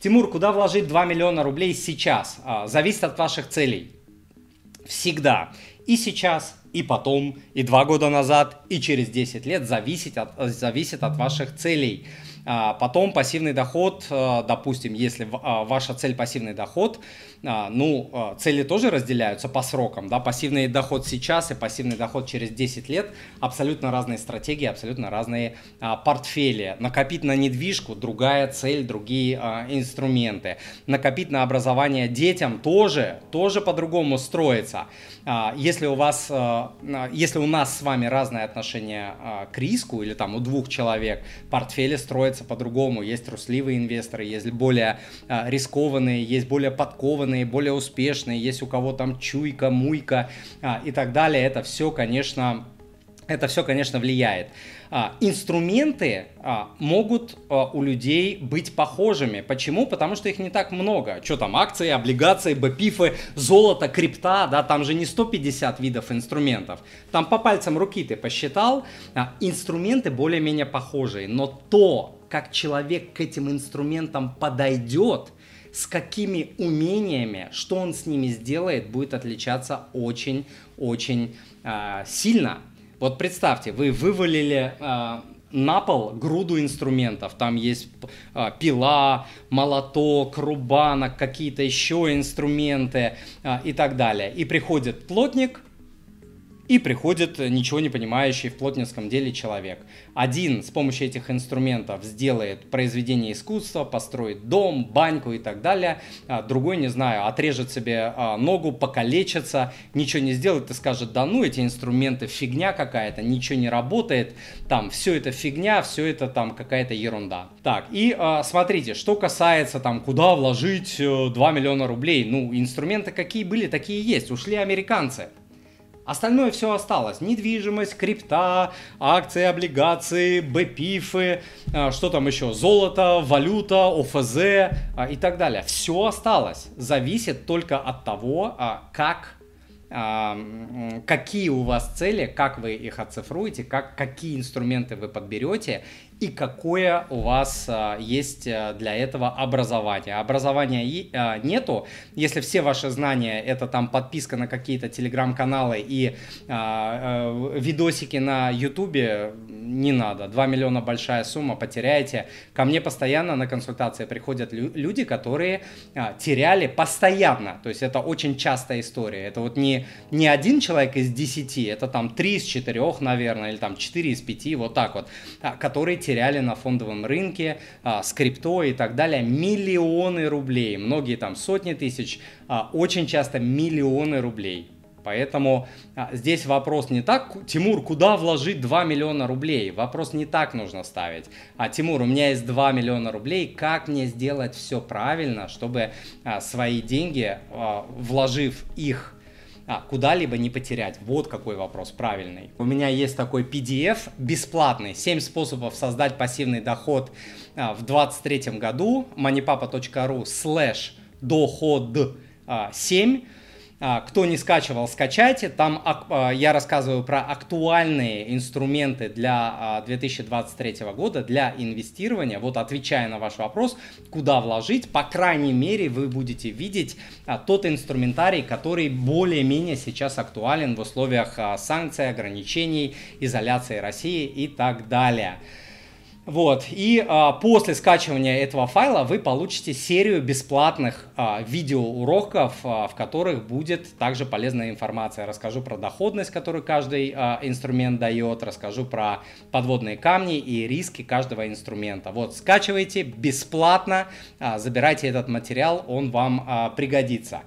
Тимур, куда вложить 2 миллиона рублей сейчас? А, зависит от ваших целей. Всегда. И сейчас, и потом, и два года назад, и через 10 лет зависит от, зависит от ваших целей. А, потом пассивный доход, а, допустим, если а, ваша цель пассивный доход, ну, цели тоже разделяются по срокам, да, пассивный доход сейчас и пассивный доход через 10 лет, абсолютно разные стратегии, абсолютно разные портфели. Накопить на недвижку, другая цель, другие инструменты. Накопить на образование детям тоже, тоже по-другому строится. Если у вас, если у нас с вами разное отношение к риску, или там у двух человек портфели строятся по-другому. Есть трусливые инвесторы, есть более а, рискованные, есть более подкованные, более успешные, есть у кого там чуйка, муйка а, и так далее. Это все, конечно, это все, конечно, влияет. А, инструменты а, могут а, у людей быть похожими. Почему? Потому что их не так много. Что там, акции, облигации, БПИФы, золото, крипта, да, там же не 150 видов инструментов. Там по пальцам руки ты посчитал, инструменты более-менее похожие. Но то, как человек к этим инструментам подойдет, с какими умениями, что он с ними сделает, будет отличаться очень-очень сильно. Вот представьте, вы вывалили э, на пол груду инструментов. Там есть э, пила, молоток, рубанок, какие-то еще инструменты э, и так далее. И приходит плотник, и приходит ничего не понимающий в плотницком деле человек. Один с помощью этих инструментов сделает произведение искусства, построит дом, баньку и так далее. А другой, не знаю, отрежет себе а, ногу, покалечится, ничего не сделает и скажет, да ну эти инструменты фигня какая-то, ничего не работает, там все это фигня, все это там какая-то ерунда. Так, и а, смотрите, что касается там, куда вложить 2 э, миллиона рублей, ну инструменты какие были, такие есть, ушли американцы. Остальное все осталось. Недвижимость, крипта, акции, облигации, БПИФы, а, что там еще, золото, валюта, ОФЗ а, и так далее. Все осталось. Зависит только от того, а, как какие у вас цели, как вы их оцифруете, как, какие инструменты вы подберете и какое у вас а, есть а, для этого образование. Образования а, нету, если все ваши знания это там подписка на какие-то телеграм-каналы и а, а, видосики на ютубе, не надо. 2 миллиона большая сумма, потеряете. Ко мне постоянно на консультации приходят лю- люди, которые а, теряли постоянно. То есть это очень частая история. Это вот не, не один человек из 10, это там 3 из 4, наверное, или там 4 из 5, вот так вот, а, которые теряли на фондовом рынке, а, с и так далее миллионы рублей, многие там сотни тысяч, а, очень часто миллионы рублей. Поэтому а, здесь вопрос не так, Тимур, куда вложить 2 миллиона рублей? Вопрос не так нужно ставить. А Тимур, у меня есть 2 миллиона рублей, как мне сделать все правильно, чтобы а, свои деньги, а, вложив их а, куда-либо не потерять? Вот какой вопрос правильный. У меня есть такой PDF бесплатный, 7 способов создать пассивный доход а, в 2023 году, moneypapa.ru slash доход 7. А, кто не скачивал, скачайте. Там а, я рассказываю про актуальные инструменты для 2023 а, года, для инвестирования. Вот отвечая на ваш вопрос, куда вложить, по крайней мере, вы будете видеть тот инструментарий, который более-менее сейчас актуален в условиях санкций, ограничений, изоляции России и так далее. Вот, и а, после скачивания этого файла вы получите серию бесплатных а, видеоуроков, а, в которых будет также полезная информация. Расскажу про доходность, которую каждый а, инструмент дает, расскажу про подводные камни и риски каждого инструмента. Вот, скачивайте бесплатно, а, забирайте этот материал, он вам а, пригодится.